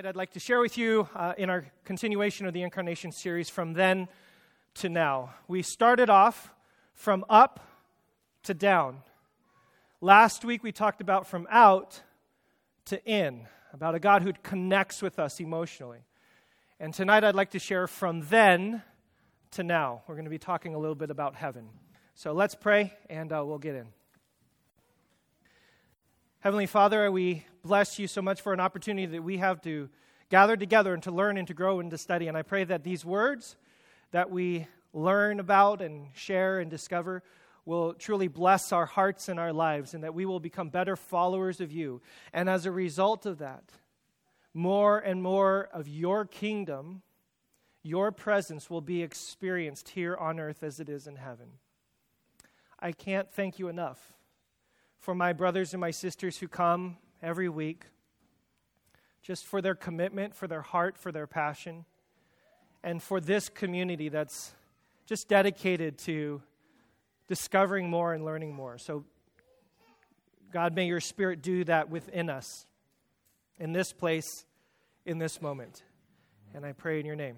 Tonight, I'd like to share with you uh, in our continuation of the Incarnation series from then to now. We started off from up to down. Last week, we talked about from out to in, about a God who connects with us emotionally. And tonight, I'd like to share from then to now. We're going to be talking a little bit about heaven. So let's pray and uh, we'll get in. Heavenly Father, we bless you so much for an opportunity that we have to gather together and to learn and to grow and to study. And I pray that these words that we learn about and share and discover will truly bless our hearts and our lives, and that we will become better followers of you. And as a result of that, more and more of your kingdom, your presence will be experienced here on earth as it is in heaven. I can't thank you enough for my brothers and my sisters who come every week, just for their commitment, for their heart, for their passion, and for this community that's just dedicated to discovering more and learning more. So, God, may your Spirit do that within us, in this place, in this moment. And I pray in your name.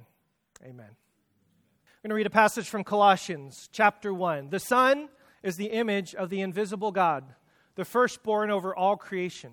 Amen. I'm going to read a passage from Colossians chapter 1. The Son is the image of the invisible God the firstborn over all creation.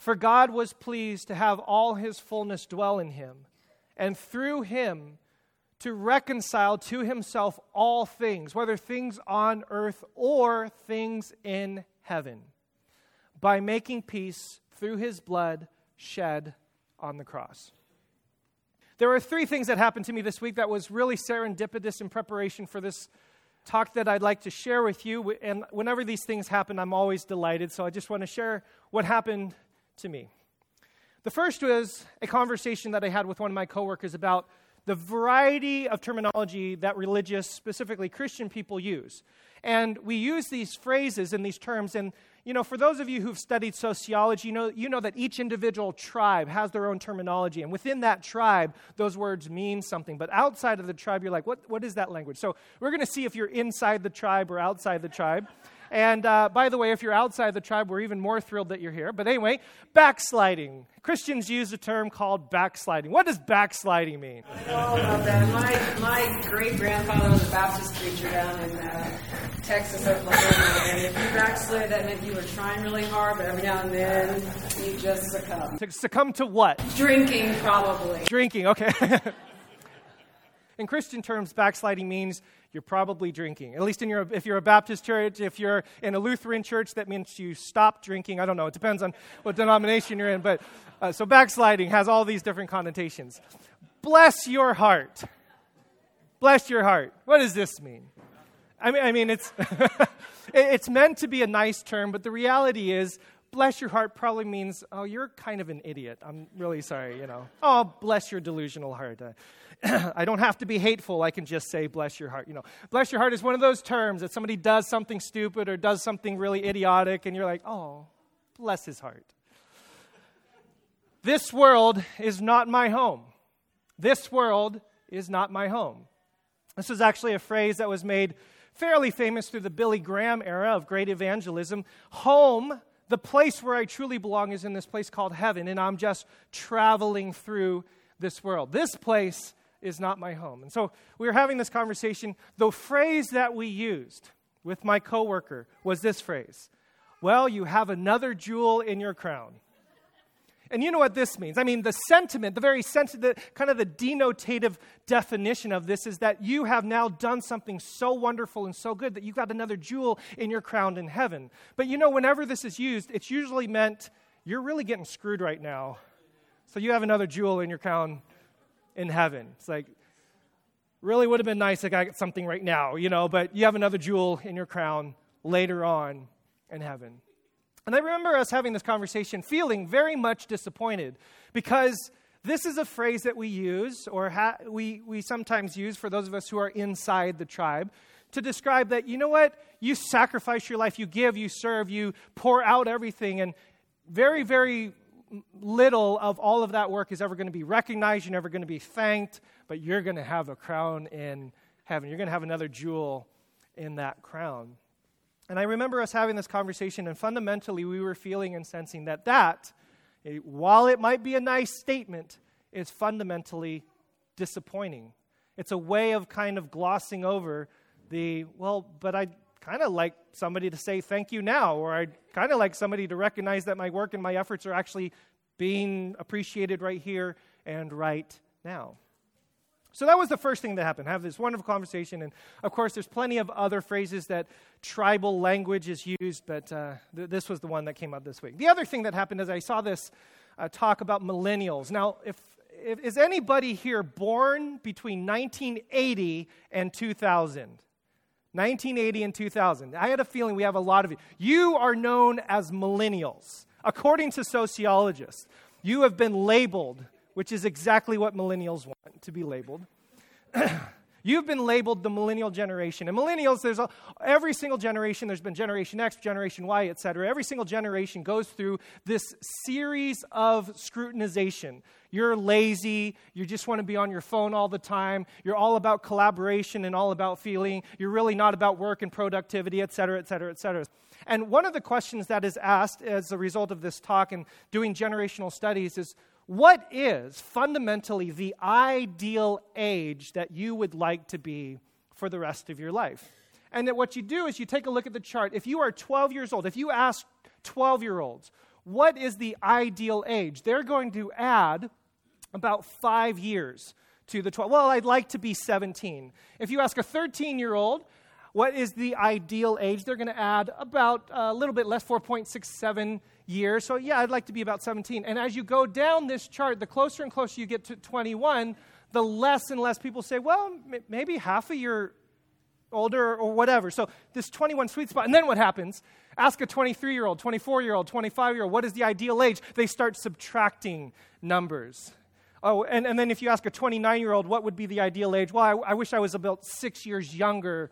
For God was pleased to have all his fullness dwell in him, and through him to reconcile to himself all things, whether things on earth or things in heaven, by making peace through his blood shed on the cross. There were three things that happened to me this week that was really serendipitous in preparation for this talk that I'd like to share with you. And whenever these things happen, I'm always delighted. So I just want to share what happened to me. The first was a conversation that I had with one of my coworkers about the variety of terminology that religious, specifically Christian people use. And we use these phrases and these terms, and you know, for those of you who've studied sociology, you know, you know that each individual tribe has their own terminology, and within that tribe, those words mean something. But outside of the tribe, you're like, what, what is that language? So we're going to see if you're inside the tribe or outside the tribe. And uh, by the way, if you're outside the tribe, we're even more thrilled that you're here. But anyway, backsliding. Christians use a term called backsliding. What does backsliding mean? I know about that. My, my great grandfather was a Baptist preacher down in uh, Texas, Oklahoma. And if you backslid, that meant you were trying really hard, but every now and then you just succumb. To succumb to what? Drinking, probably. Drinking, okay. in Christian terms, backsliding means you're probably drinking. At least in your, if you're a Baptist church, if you're in a Lutheran church, that means you stop drinking. I don't know. It depends on what denomination you're in. But uh, so backsliding has all these different connotations. Bless your heart. Bless your heart. What does this mean? I mean, I mean it's, it's meant to be a nice term, but the reality is, bless your heart probably means, oh, you're kind of an idiot. I'm really sorry, you know. Oh, bless your delusional heart. Uh, I don't have to be hateful. I can just say, bless your heart. You know, bless your heart is one of those terms that somebody does something stupid or does something really idiotic, and you're like, oh, bless his heart. this world is not my home. This world is not my home. This is actually a phrase that was made fairly famous through the Billy Graham era of great evangelism. Home, the place where I truly belong, is in this place called heaven, and I'm just traveling through this world. This place is not my home. And so we were having this conversation. The phrase that we used with my coworker was this phrase Well, you have another jewel in your crown. And you know what this means. I mean, the sentiment, the very sentiment, kind of the denotative definition of this is that you have now done something so wonderful and so good that you've got another jewel in your crown in heaven. But you know, whenever this is used, it's usually meant you're really getting screwed right now. So you have another jewel in your crown in heaven. It's like, really would have been nice if I got something right now, you know, but you have another jewel in your crown later on in heaven. And I remember us having this conversation feeling very much disappointed because This is a phrase that we use, or ha- we, we sometimes use for those of us who are inside the tribe, to describe that, you know what? You sacrifice your life, you give, you serve, you pour out everything, and very, very little of all of that work is ever going to be recognized. You're never going to be thanked, but you're going to have a crown in heaven. You're going to have another jewel in that crown. And I remember us having this conversation, and fundamentally, we were feeling and sensing that that, eh, while it might be a nice statement, is fundamentally disappointing. It's a way of kind of glossing over the, well, but I kind of like somebody to say thank you now, or I'd kind of like somebody to recognize that my work and my efforts are actually being appreciated right here and right now. So that was the first thing that happened. Have this wonderful conversation, and of course, there's plenty of other phrases that tribal language is used, but uh, th- this was the one that came up this week. The other thing that happened is I saw this uh, talk about millennials. Now, if, if is anybody here born between 1980 and 2000? 1980 and 2000. I had a feeling we have a lot of you. You are known as millennials. According to sociologists, you have been labeled, which is exactly what millennials want to be labeled. You've been labeled the millennial generation. And millennials, there's a, every single generation, there's been Generation X, Generation Y, et cetera. Every single generation goes through this series of scrutinization. You're lazy, you just want to be on your phone all the time, you're all about collaboration and all about feeling, you're really not about work and productivity, et cetera, et cetera, et cetera. And one of the questions that is asked as a result of this talk and doing generational studies is what is fundamentally the ideal age that you would like to be for the rest of your life? And that what you do is you take a look at the chart. If you are 12 years old, if you ask 12 year olds, what is the ideal age? They're going to add about five years to the 12. Well, I'd like to be 17. If you ask a 13 year old, what is the ideal age? They're going to add about a little bit less, 4.67 years. So, yeah, I'd like to be about 17. And as you go down this chart, the closer and closer you get to 21, the less and less people say, well, m- maybe half a year older or whatever. So, this 21 sweet spot. And then what happens? Ask a 23 year old, 24 year old, 25 year old, what is the ideal age? They start subtracting numbers. Oh, and, and then if you ask a 29 year old, what would be the ideal age? Well, I, I wish I was about six years younger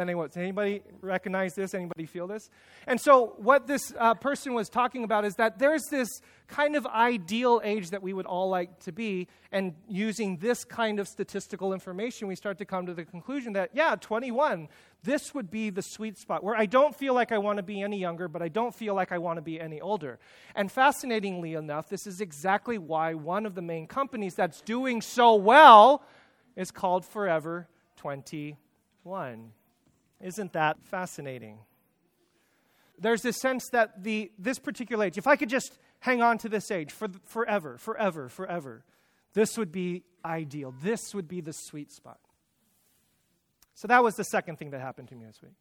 than anyone. Anybody recognize this? Anybody feel this? And so, what this uh, person was talking about is that there's this kind of ideal age that we would all like to be, and using this kind of statistical information, we start to come to the conclusion that, yeah, 21, this would be the sweet spot where I don't feel like I want to be any younger, but I don't feel like I want to be any older. And fascinatingly enough, this is exactly why one of the main companies that's doing so well is called Forever 21. Isn't that fascinating? There's this sense that the, this particular age, if I could just hang on to this age for, forever, forever, forever, this would be ideal. This would be the sweet spot. So that was the second thing that happened to me this week.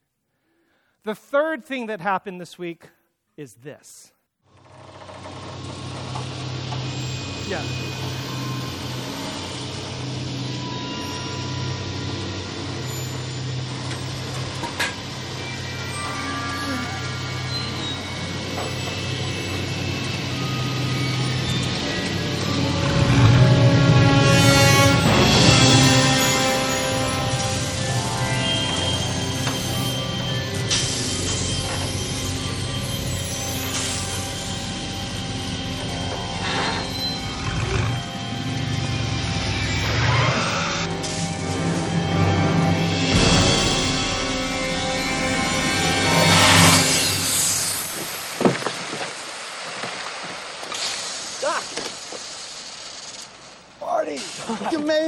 The third thing that happened this week is this. Yeah.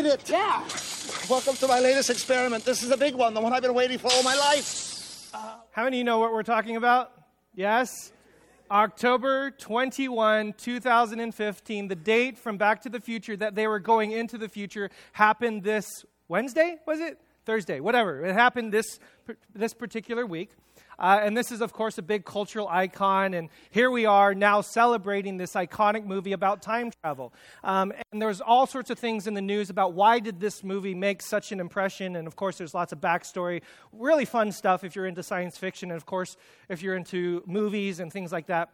Yeah. Welcome to my latest experiment. This is a big one, the one I've been waiting for all my life. Uh, How many of you know what we're talking about? Yes? October 21, 2015, the date from Back to the Future that they were going into the future happened this Wednesday, was it? Thursday, whatever. It happened this, this particular week. Uh, and this is, of course, a big cultural icon. And here we are now celebrating this iconic movie about time travel. Um, and there's all sorts of things in the news about why did this movie make such an impression. And of course, there's lots of backstory. Really fun stuff if you're into science fiction. And of course, if you're into movies and things like that.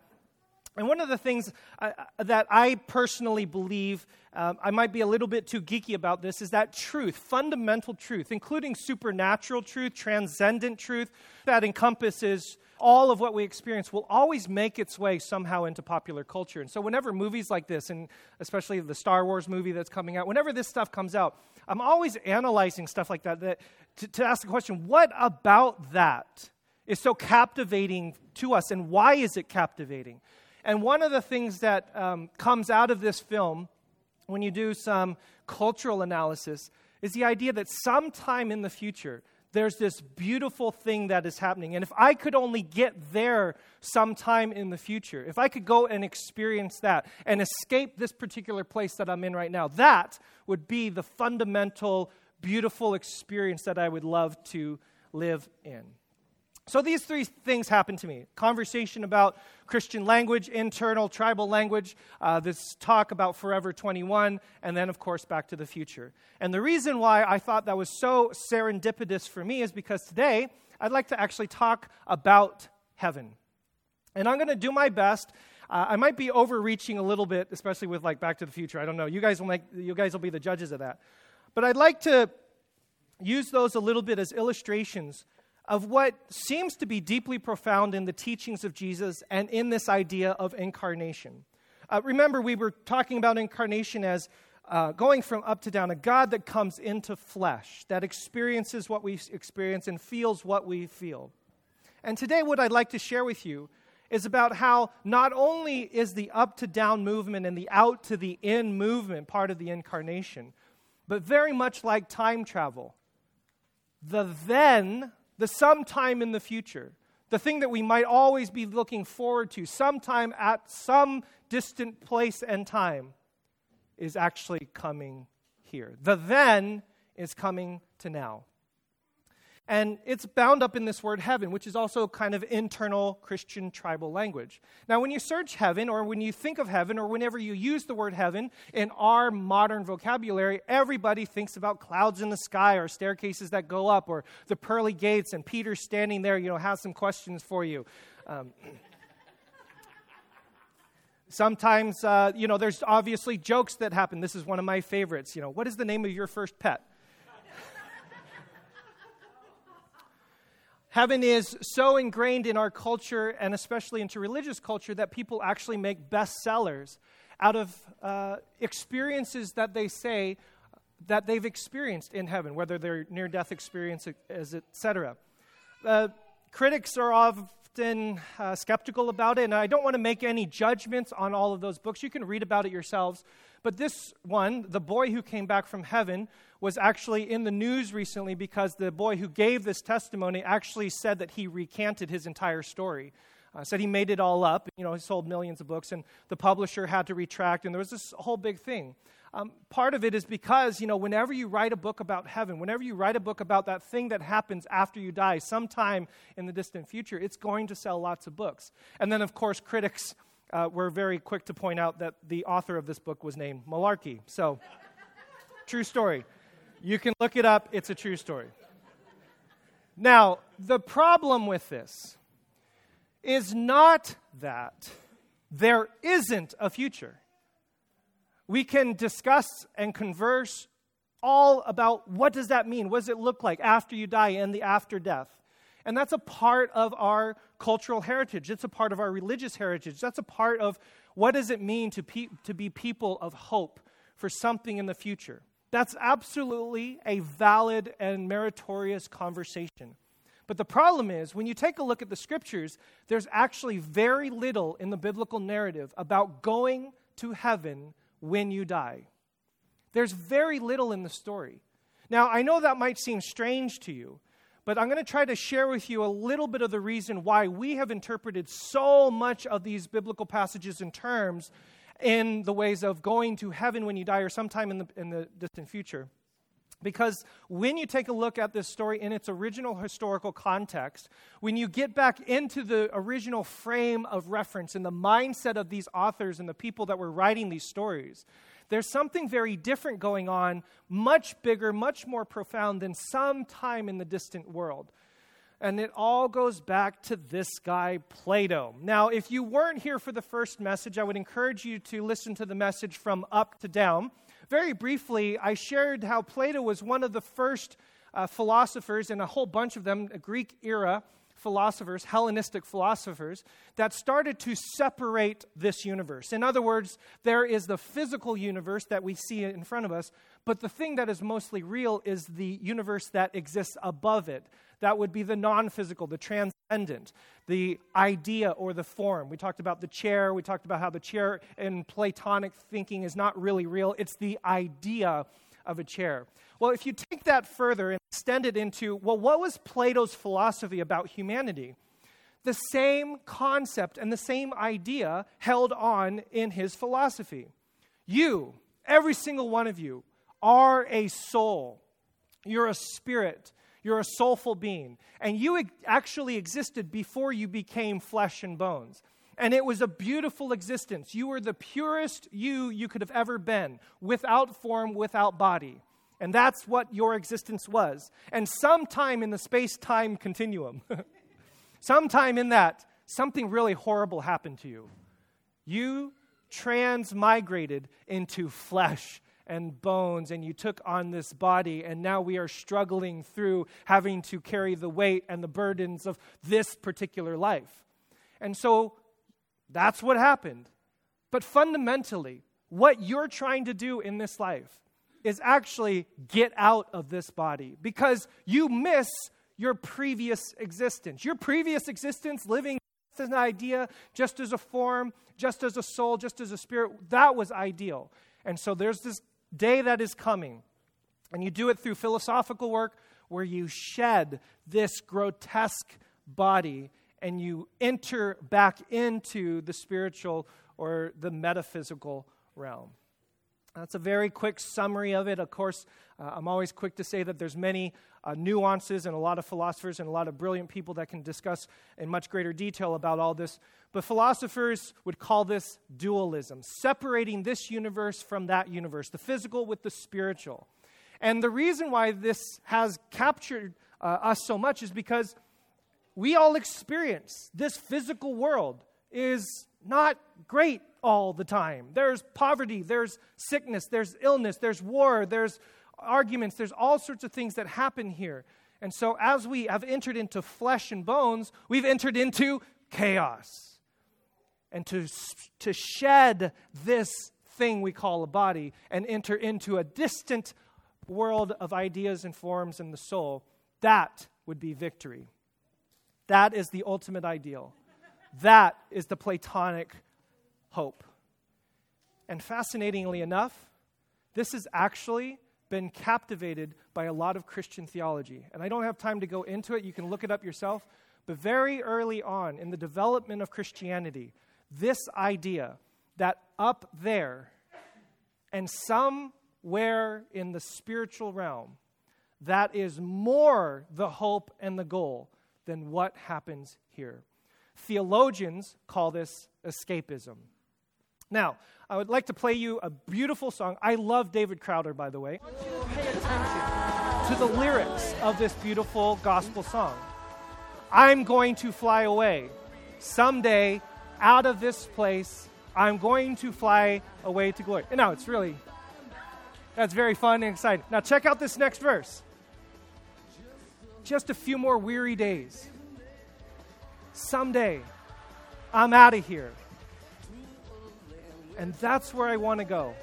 And one of the things uh, uh, that I personally believe, um, I might be a little bit too geeky about this, is that truth, fundamental truth, including supernatural truth, transcendent truth, that encompasses all of what we experience, will always make its way somehow into popular culture. And so, whenever movies like this, and especially the Star Wars movie that's coming out, whenever this stuff comes out, I'm always analyzing stuff like that, that to, to ask the question what about that is so captivating to us, and why is it captivating? And one of the things that um, comes out of this film, when you do some cultural analysis, is the idea that sometime in the future, there's this beautiful thing that is happening. And if I could only get there sometime in the future, if I could go and experience that and escape this particular place that I'm in right now, that would be the fundamental, beautiful experience that I would love to live in. So these three things happened to me conversation about Christian language, internal tribal language, uh, this talk about Forever 21, and then, of course, Back to the Future. And the reason why I thought that was so serendipitous for me is because today I'd like to actually talk about heaven. And I'm going to do my best. Uh, I might be overreaching a little bit, especially with like Back to the Future. I don't know. You guys will make, you guys will be the judges of that. But I'd like to use those a little bit as illustrations of what seems to be deeply profound in the teachings of Jesus and in this idea of incarnation. Uh, remember, we were talking about incarnation as uh, going from up to down, a God that comes into flesh, that experiences what we experience and feels what we feel. And today, what I'd like to share with you is about how not only is the up to down movement and the out to the in movement part of the incarnation, but very much like time travel, the then the sometime in the future, the thing that we might always be looking forward to, sometime at some distant place and time, is actually coming here. The then is coming to now. And it's bound up in this word heaven, which is also kind of internal Christian tribal language. Now, when you search heaven, or when you think of heaven, or whenever you use the word heaven in our modern vocabulary, everybody thinks about clouds in the sky, or staircases that go up, or the pearly gates, and Peter standing there, you know, has some questions for you. Um, sometimes, uh, you know, there's obviously jokes that happen. This is one of my favorites. You know, what is the name of your first pet? Heaven is so ingrained in our culture and especially into religious culture that people actually make bestsellers out of uh, experiences that they say that they've experienced in heaven, whether they're near death experiences, etc. Uh, critics are often uh, skeptical about it, and I don't want to make any judgments on all of those books. You can read about it yourselves. But this one, The Boy Who Came Back from Heaven, was actually in the news recently because the boy who gave this testimony actually said that he recanted his entire story. Uh, said he made it all up. You know, he sold millions of books, and the publisher had to retract, and there was this whole big thing. Um, part of it is because, you know, whenever you write a book about heaven, whenever you write a book about that thing that happens after you die, sometime in the distant future, it's going to sell lots of books. And then, of course, critics uh, were very quick to point out that the author of this book was named Malarkey. So, true story. You can look it up, it's a true story. Now, the problem with this is not that there isn't a future. We can discuss and converse all about what does that mean? What does it look like after you die and the after death? And that's a part of our cultural heritage. It's a part of our religious heritage. That's a part of what does it mean to, pe- to be people of hope for something in the future. That's absolutely a valid and meritorious conversation. But the problem is, when you take a look at the scriptures, there's actually very little in the biblical narrative about going to heaven when you die. There's very little in the story. Now, I know that might seem strange to you, but I'm going to try to share with you a little bit of the reason why we have interpreted so much of these biblical passages and terms in the ways of going to heaven when you die or sometime in the, in the distant future. Because when you take a look at this story in its original historical context, when you get back into the original frame of reference and the mindset of these authors and the people that were writing these stories, there's something very different going on, much bigger, much more profound than some time in the distant world. And it all goes back to this guy, Plato. Now, if you weren't here for the first message, I would encourage you to listen to the message from up to down. Very briefly, I shared how Plato was one of the first uh, philosophers, and a whole bunch of them, Greek era philosophers, Hellenistic philosophers, that started to separate this universe. In other words, there is the physical universe that we see in front of us, but the thing that is mostly real is the universe that exists above it. That would be the non physical, the transcendent, the idea or the form. We talked about the chair. We talked about how the chair in Platonic thinking is not really real, it's the idea of a chair. Well, if you take that further and extend it into, well, what was Plato's philosophy about humanity? The same concept and the same idea held on in his philosophy. You, every single one of you, are a soul. You're a spirit. You're a soulful being. And you actually existed before you became flesh and bones. And it was a beautiful existence. You were the purest you you could have ever been, without form, without body. And that's what your existence was. And sometime in the space time continuum, sometime in that, something really horrible happened to you. You transmigrated into flesh and bones, and you took on this body, and now we are struggling through having to carry the weight and the burdens of this particular life. And so that's what happened. But fundamentally, what you're trying to do in this life is actually get out of this body because you miss your previous existence. Your previous existence, living just as an idea, just as a form, just as a soul, just as a spirit, that was ideal. And so there's this day that is coming, and you do it through philosophical work where you shed this grotesque body and you enter back into the spiritual or the metaphysical realm. That's a very quick summary of it. Of course, uh, I'm always quick to say that there's many uh, nuances and a lot of philosophers and a lot of brilliant people that can discuss in much greater detail about all this. But philosophers would call this dualism, separating this universe from that universe, the physical with the spiritual. And the reason why this has captured uh, us so much is because we all experience this physical world is not great all the time. There's poverty, there's sickness, there's illness, there's war, there's arguments, there's all sorts of things that happen here. And so, as we have entered into flesh and bones, we've entered into chaos. And to, to shed this thing we call a body and enter into a distant world of ideas and forms in the soul, that would be victory. That is the ultimate ideal. That is the Platonic hope. And fascinatingly enough, this has actually been captivated by a lot of Christian theology. And I don't have time to go into it, you can look it up yourself. But very early on in the development of Christianity, this idea that up there and somewhere in the spiritual realm, that is more the hope and the goal than what happens here. Theologians call this escapism. Now, I would like to play you a beautiful song. I love David Crowder, by the way. To the lyrics of this beautiful gospel song. I'm going to fly away. Someday, out of this place, I'm going to fly away to glory. And now, it's really, that's very fun and exciting. Now, check out this next verse. Just a few more weary days. Someday, I'm out of here. And that's where I want to go.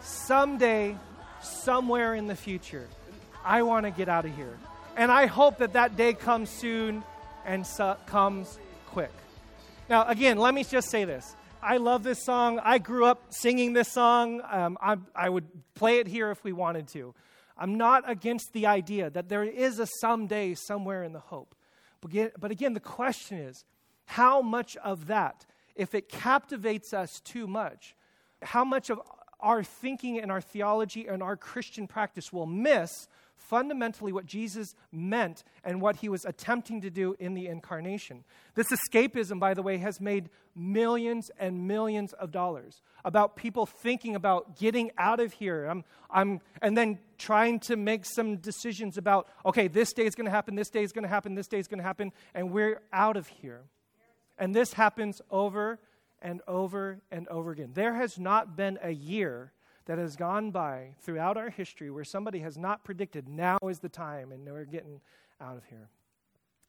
Someday, somewhere in the future, I want to get out of here. And I hope that that day comes soon and su- comes quick. Now, again, let me just say this. I love this song. I grew up singing this song. Um, I, I would play it here if we wanted to. I'm not against the idea that there is a someday somewhere in the hope. But, but again, the question is how much of that if it captivates us too much, how much of our thinking and our theology and our Christian practice will miss fundamentally what Jesus meant and what he was attempting to do in the incarnation. This escapism, by the way, has made millions and millions of dollars about people thinking about getting out of here. I'm, I'm, and then trying to make some decisions about, okay, this day is going to happen, this day is going to happen, this day is going to happen, and we're out of here. And this happens over and over and over again. There has not been a year that has gone by throughout our history where somebody has not predicted now is the time and we're getting out of here.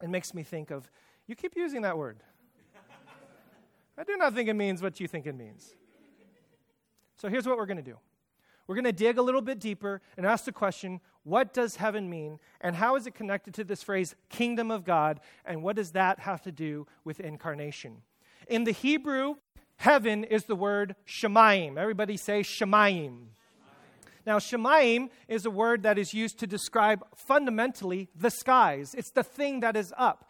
It makes me think of, you keep using that word. I do not think it means what you think it means. So here's what we're going to do we're going to dig a little bit deeper and ask the question what does heaven mean? And how is it connected to this phrase, kingdom of God? And what does that have to do with incarnation? In the Hebrew, heaven is the word Shemaim. Everybody say Shemaim. Now, Shemaim is a word that is used to describe fundamentally the skies. It's the thing that is up.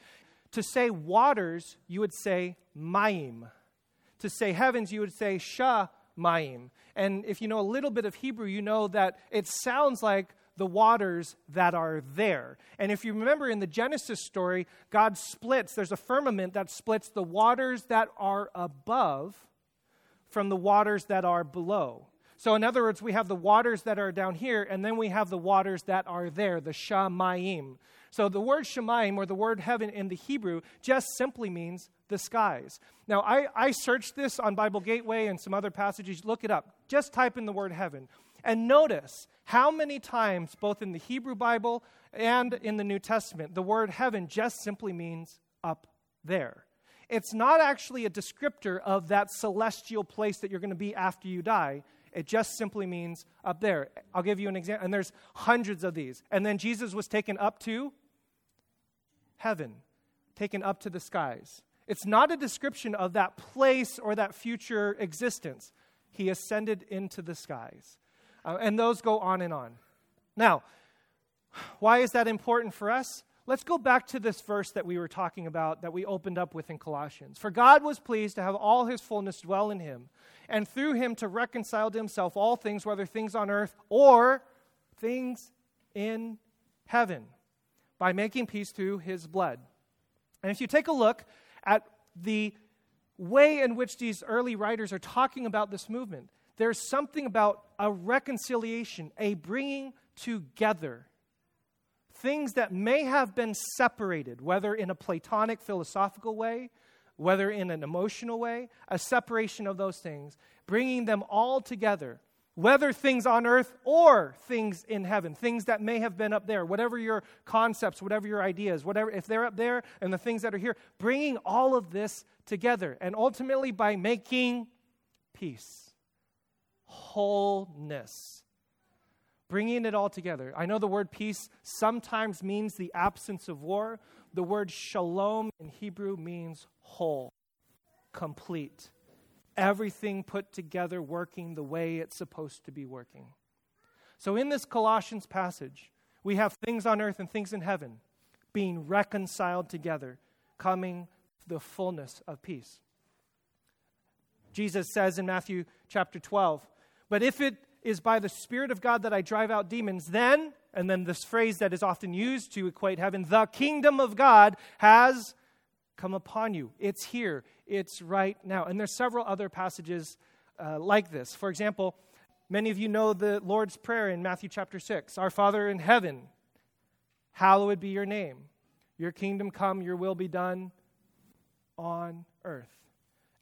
To say waters, you would say Maim. To say heavens, you would say Shamaim. And if you know a little bit of Hebrew, you know that it sounds like the waters that are there. And if you remember in the Genesis story, God splits, there's a firmament that splits the waters that are above from the waters that are below. So, in other words, we have the waters that are down here, and then we have the waters that are there, the Shamayim. So, the word Shamayim, or the word heaven in the Hebrew, just simply means the skies. Now, I, I searched this on Bible Gateway and some other passages. Look it up. Just type in the word heaven. And notice how many times, both in the Hebrew Bible and in the New Testament, the word heaven just simply means up there. It's not actually a descriptor of that celestial place that you're going to be after you die. It just simply means up there. I'll give you an example, and there's hundreds of these. And then Jesus was taken up to heaven, taken up to the skies. It's not a description of that place or that future existence. He ascended into the skies. Uh, and those go on and on. Now, why is that important for us? Let's go back to this verse that we were talking about that we opened up with in Colossians. For God was pleased to have all his fullness dwell in him, and through him to reconcile to himself all things, whether things on earth or things in heaven, by making peace through his blood. And if you take a look at the way in which these early writers are talking about this movement, there's something about a reconciliation, a bringing together. Things that may have been separated, whether in a Platonic philosophical way, whether in an emotional way, a separation of those things, bringing them all together, whether things on earth or things in heaven, things that may have been up there, whatever your concepts, whatever your ideas, whatever, if they're up there and the things that are here, bringing all of this together, and ultimately by making peace wholeness. Bringing it all together. I know the word peace sometimes means the absence of war. The word shalom in Hebrew means whole, complete. Everything put together working the way it's supposed to be working. So, in this Colossians passage, we have things on earth and things in heaven being reconciled together, coming the fullness of peace. Jesus says in Matthew chapter 12, but if it is by the Spirit of God that I drive out demons, then, and then this phrase that is often used to equate heaven, the kingdom of God has come upon you. It's here, it's right now. And there's several other passages uh, like this. For example, many of you know the Lord's Prayer in Matthew chapter 6 Our Father in heaven, hallowed be your name. Your kingdom come, your will be done on earth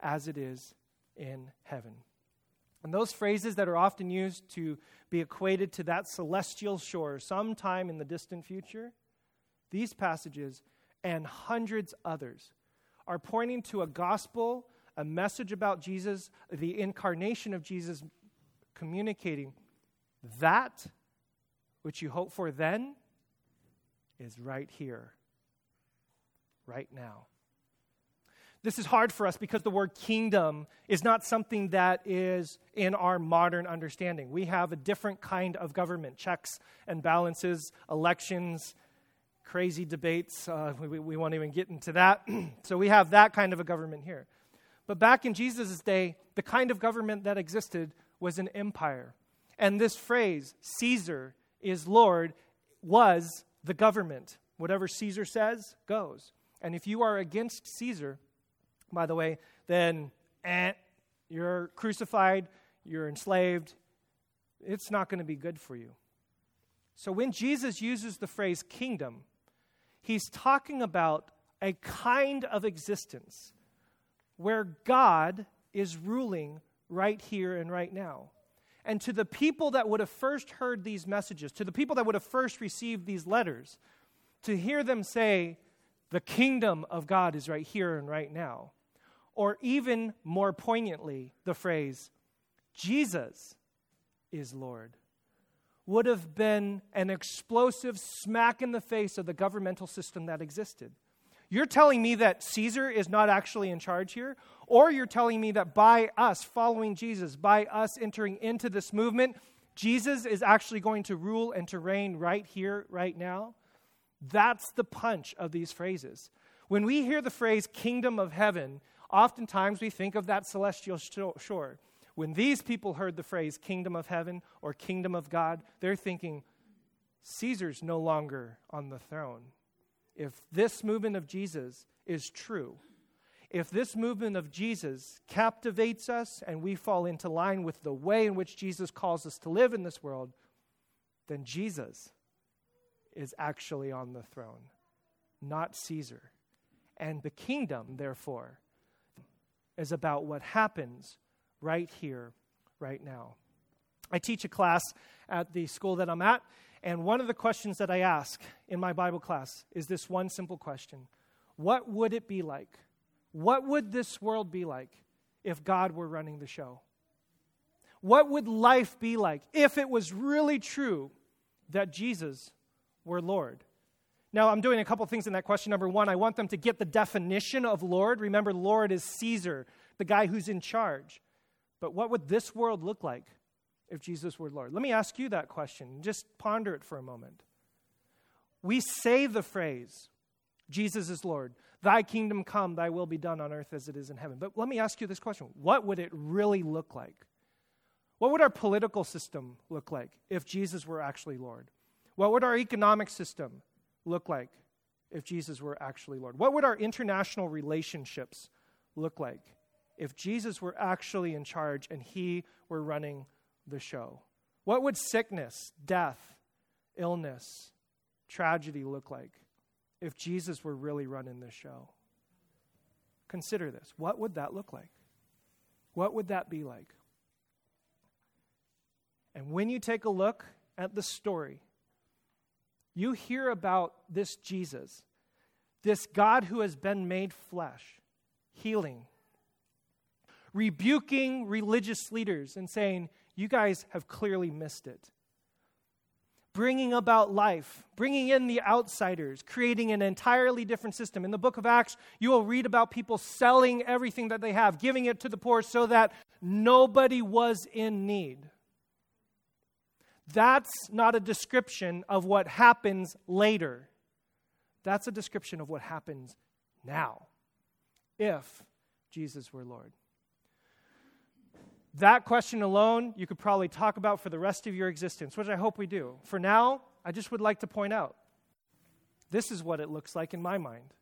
as it is in heaven. And those phrases that are often used to be equated to that celestial shore sometime in the distant future, these passages and hundreds others are pointing to a gospel, a message about Jesus, the incarnation of Jesus, communicating that which you hope for then is right here, right now. This is hard for us because the word kingdom is not something that is in our modern understanding. We have a different kind of government checks and balances, elections, crazy debates. Uh, we, we won't even get into that. so we have that kind of a government here. But back in Jesus' day, the kind of government that existed was an empire. And this phrase, Caesar is Lord, was the government. Whatever Caesar says goes. And if you are against Caesar, by the way, then eh, you're crucified, you're enslaved. It's not going to be good for you. So when Jesus uses the phrase kingdom, he's talking about a kind of existence where God is ruling right here and right now. And to the people that would have first heard these messages, to the people that would have first received these letters, to hear them say, the kingdom of God is right here and right now, or even more poignantly, the phrase, Jesus is Lord, would have been an explosive smack in the face of the governmental system that existed. You're telling me that Caesar is not actually in charge here? Or you're telling me that by us following Jesus, by us entering into this movement, Jesus is actually going to rule and to reign right here, right now? That's the punch of these phrases. When we hear the phrase kingdom of heaven, oftentimes we think of that celestial shore. When these people heard the phrase kingdom of heaven or kingdom of God, they're thinking, Caesar's no longer on the throne if this movement of Jesus is true, if this movement of Jesus captivates us and we fall into line with the way in which Jesus calls us to live in this world, then Jesus is actually on the throne, not Caesar. And the kingdom, therefore, is about what happens right here, right now. I teach a class at the school that I'm at, and one of the questions that I ask in my Bible class is this one simple question What would it be like? What would this world be like if God were running the show? What would life be like if it was really true that Jesus were Lord? Now, I'm doing a couple things in that question. Number one, I want them to get the definition of Lord. Remember, Lord is Caesar, the guy who's in charge. But what would this world look like if Jesus were Lord? Let me ask you that question. Just ponder it for a moment. We say the phrase, Jesus is Lord. Thy kingdom come, thy will be done on earth as it is in heaven. But let me ask you this question What would it really look like? What would our political system look like if Jesus were actually Lord? What would our economic system look like if Jesus were actually Lord? What would our international relationships look like if Jesus were actually in charge and he were running the show? What would sickness, death, illness, tragedy look like if Jesus were really running the show? Consider this. What would that look like? What would that be like? And when you take a look at the story, you hear about this Jesus, this God who has been made flesh, healing, rebuking religious leaders and saying, You guys have clearly missed it. Bringing about life, bringing in the outsiders, creating an entirely different system. In the book of Acts, you will read about people selling everything that they have, giving it to the poor so that nobody was in need. That's not a description of what happens later. That's a description of what happens now, if Jesus were Lord. That question alone, you could probably talk about for the rest of your existence, which I hope we do. For now, I just would like to point out this is what it looks like in my mind.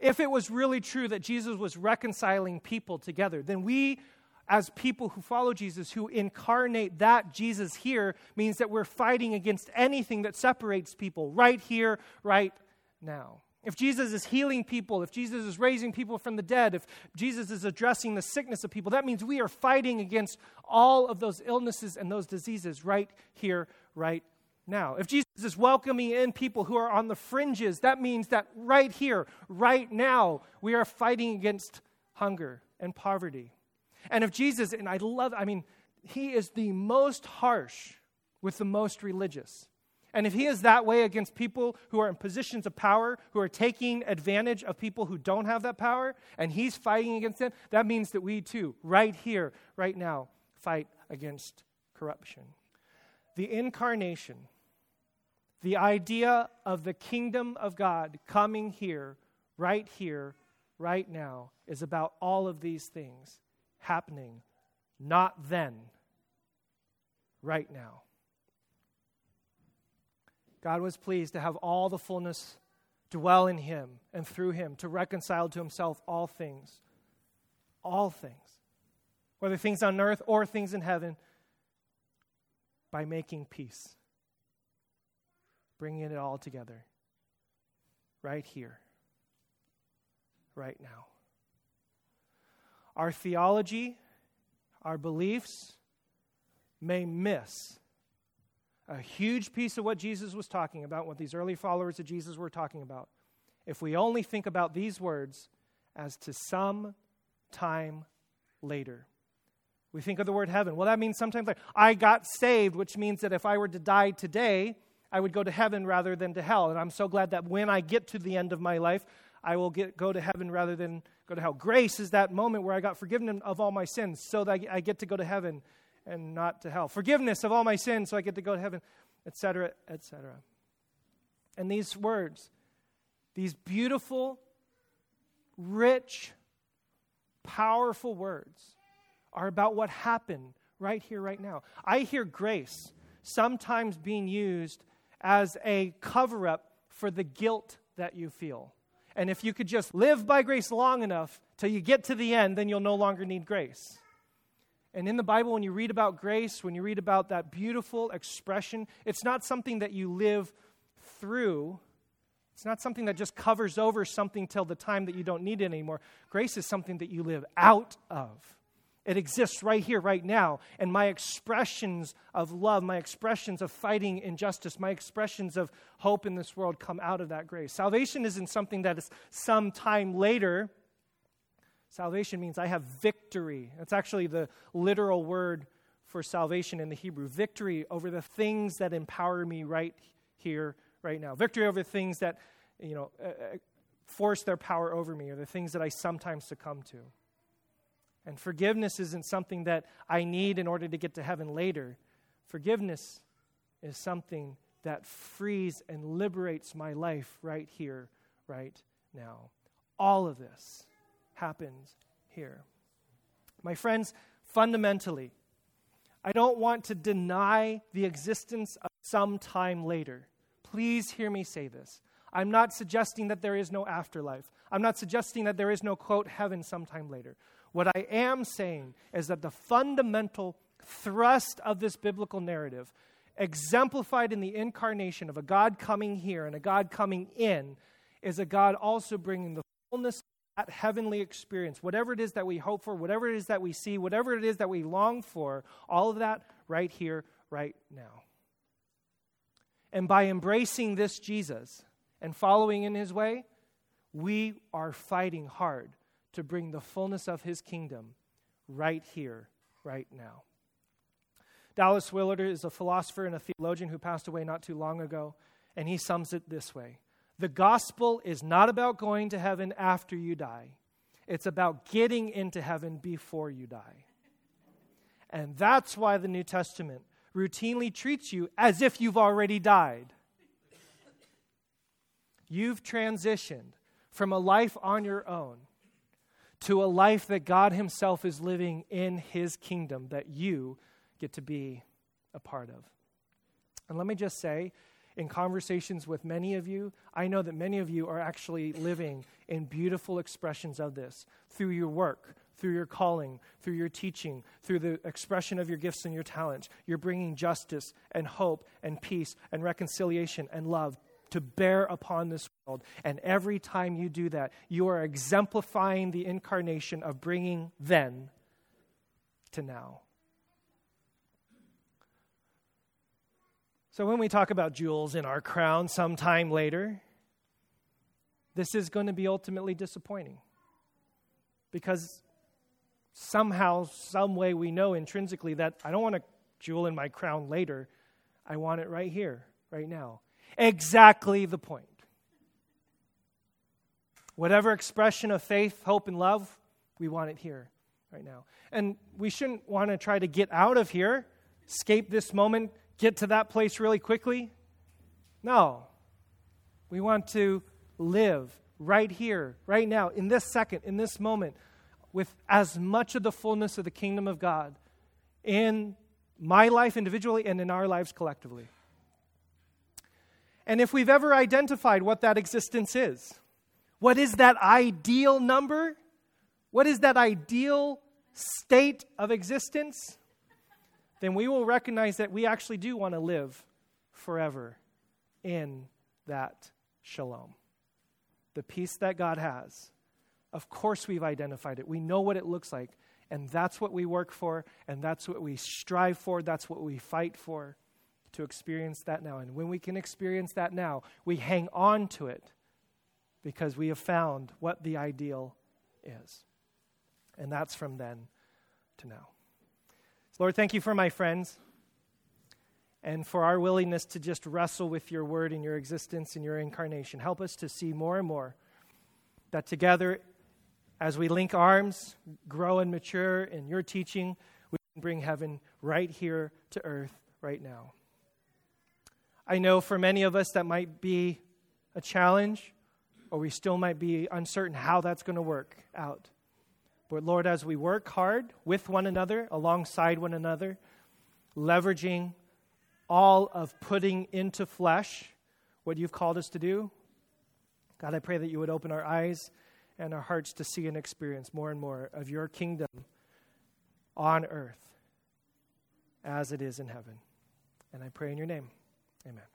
If it was really true that Jesus was reconciling people together, then we, as people who follow Jesus, who incarnate that Jesus here, means that we're fighting against anything that separates people right here, right now. If Jesus is healing people, if Jesus is raising people from the dead, if Jesus is addressing the sickness of people, that means we are fighting against all of those illnesses and those diseases right here, right now. If Jesus is welcoming in people who are on the fringes, that means that right here, right now, we are fighting against hunger and poverty. And if Jesus, and I love, I mean, he is the most harsh with the most religious. And if he is that way against people who are in positions of power, who are taking advantage of people who don't have that power, and he's fighting against them, that means that we too, right here, right now, fight against corruption. The incarnation, the idea of the kingdom of God coming here, right here, right now, is about all of these things happening, not then, right now. God was pleased to have all the fullness dwell in him and through him to reconcile to himself all things. All things. Whether things on earth or things in heaven, by making peace. Bringing it all together. Right here. Right now. Our theology, our beliefs may miss a huge piece of what Jesus was talking about, what these early followers of Jesus were talking about, if we only think about these words as to some time later. We think of the word heaven. Well, that means sometime later. I got saved, which means that if I were to die today, I would go to heaven rather than to hell. And I'm so glad that when I get to the end of my life, I will get, go to heaven rather than go to hell. Grace is that moment where I got forgiven of all my sins so that I get to go to heaven and not to hell. Forgiveness of all my sins so I get to go to heaven, etc., etc. And these words, these beautiful, rich, powerful words, are about what happened right here, right now. I hear grace sometimes being used as a cover up for the guilt that you feel. And if you could just live by grace long enough till you get to the end, then you'll no longer need grace. And in the Bible, when you read about grace, when you read about that beautiful expression, it's not something that you live through. It's not something that just covers over something till the time that you don't need it anymore. Grace is something that you live out of. It exists right here, right now. And my expressions of love, my expressions of fighting injustice, my expressions of hope in this world come out of that grace. Salvation isn't something that is some time later Salvation means I have victory. That's actually the literal word for salvation in the Hebrew victory over the things that empower me right here, right now. Victory over things that, you know, uh, uh, force their power over me or the things that I sometimes succumb to. And forgiveness isn't something that I need in order to get to heaven later. Forgiveness is something that frees and liberates my life right here, right now. All of this happens here. My friends, fundamentally, I don't want to deny the existence of some time later. Please hear me say this. I'm not suggesting that there is no afterlife. I'm not suggesting that there is no, quote, heaven sometime later. What I am saying is that the fundamental thrust of this biblical narrative, exemplified in the incarnation of a God coming here and a God coming in, is a God also bringing the fullness of that heavenly experience, whatever it is that we hope for, whatever it is that we see, whatever it is that we long for, all of that right here, right now. And by embracing this Jesus and following in his way, we are fighting hard to bring the fullness of his kingdom right here, right now. Dallas Willard is a philosopher and a theologian who passed away not too long ago, and he sums it this way the gospel is not about going to heaven after you die, it's about getting into heaven before you die. And that's why the New Testament routinely treats you as if you've already died. You've transitioned from a life on your own to a life that God Himself is living in His kingdom that you get to be a part of. And let me just say, in conversations with many of you, I know that many of you are actually living in beautiful expressions of this through your work, through your calling, through your teaching, through the expression of your gifts and your talents. You're bringing justice and hope and peace and reconciliation and love to bear upon this world. And every time you do that, you are exemplifying the incarnation of bringing then to now. So when we talk about jewels in our crown sometime later, this is going to be ultimately disappointing. Because somehow, some way, we know intrinsically that I don't want a jewel in my crown later. I want it right here, right now. Exactly the point. Whatever expression of faith, hope, and love, we want it here, right now. And we shouldn't want to try to get out of here, escape this moment, get to that place really quickly? No. We want to live right here, right now, in this second, in this moment, with as much of the fullness of the kingdom of God in my life individually and in our lives collectively. And if we've ever identified what that existence is, what is that ideal number? What is that ideal state of existence? Then we will recognize that we actually do want to live forever in that shalom. The peace that God has. Of course, we've identified it. We know what it looks like. And that's what we work for, and that's what we strive for, that's what we fight for to experience that now. And when we can experience that now, we hang on to it because we have found what the ideal is. And that's from then to now. Lord, thank you for my friends and for our willingness to just wrestle with your word and your existence and your incarnation. Help us to see more and more that together, as we link arms, grow and mature in your teaching, we can bring heaven right here to earth right now. I know for many of us that might be a challenge, or we still might be uncertain how that's going to work out. But Lord, as we work hard with one another, alongside one another, leveraging all of putting into flesh what you've called us to do, God, I pray that you would open our eyes and our hearts to see and experience more and more of your kingdom on earth as it is in heaven. And I pray in your name. Amen.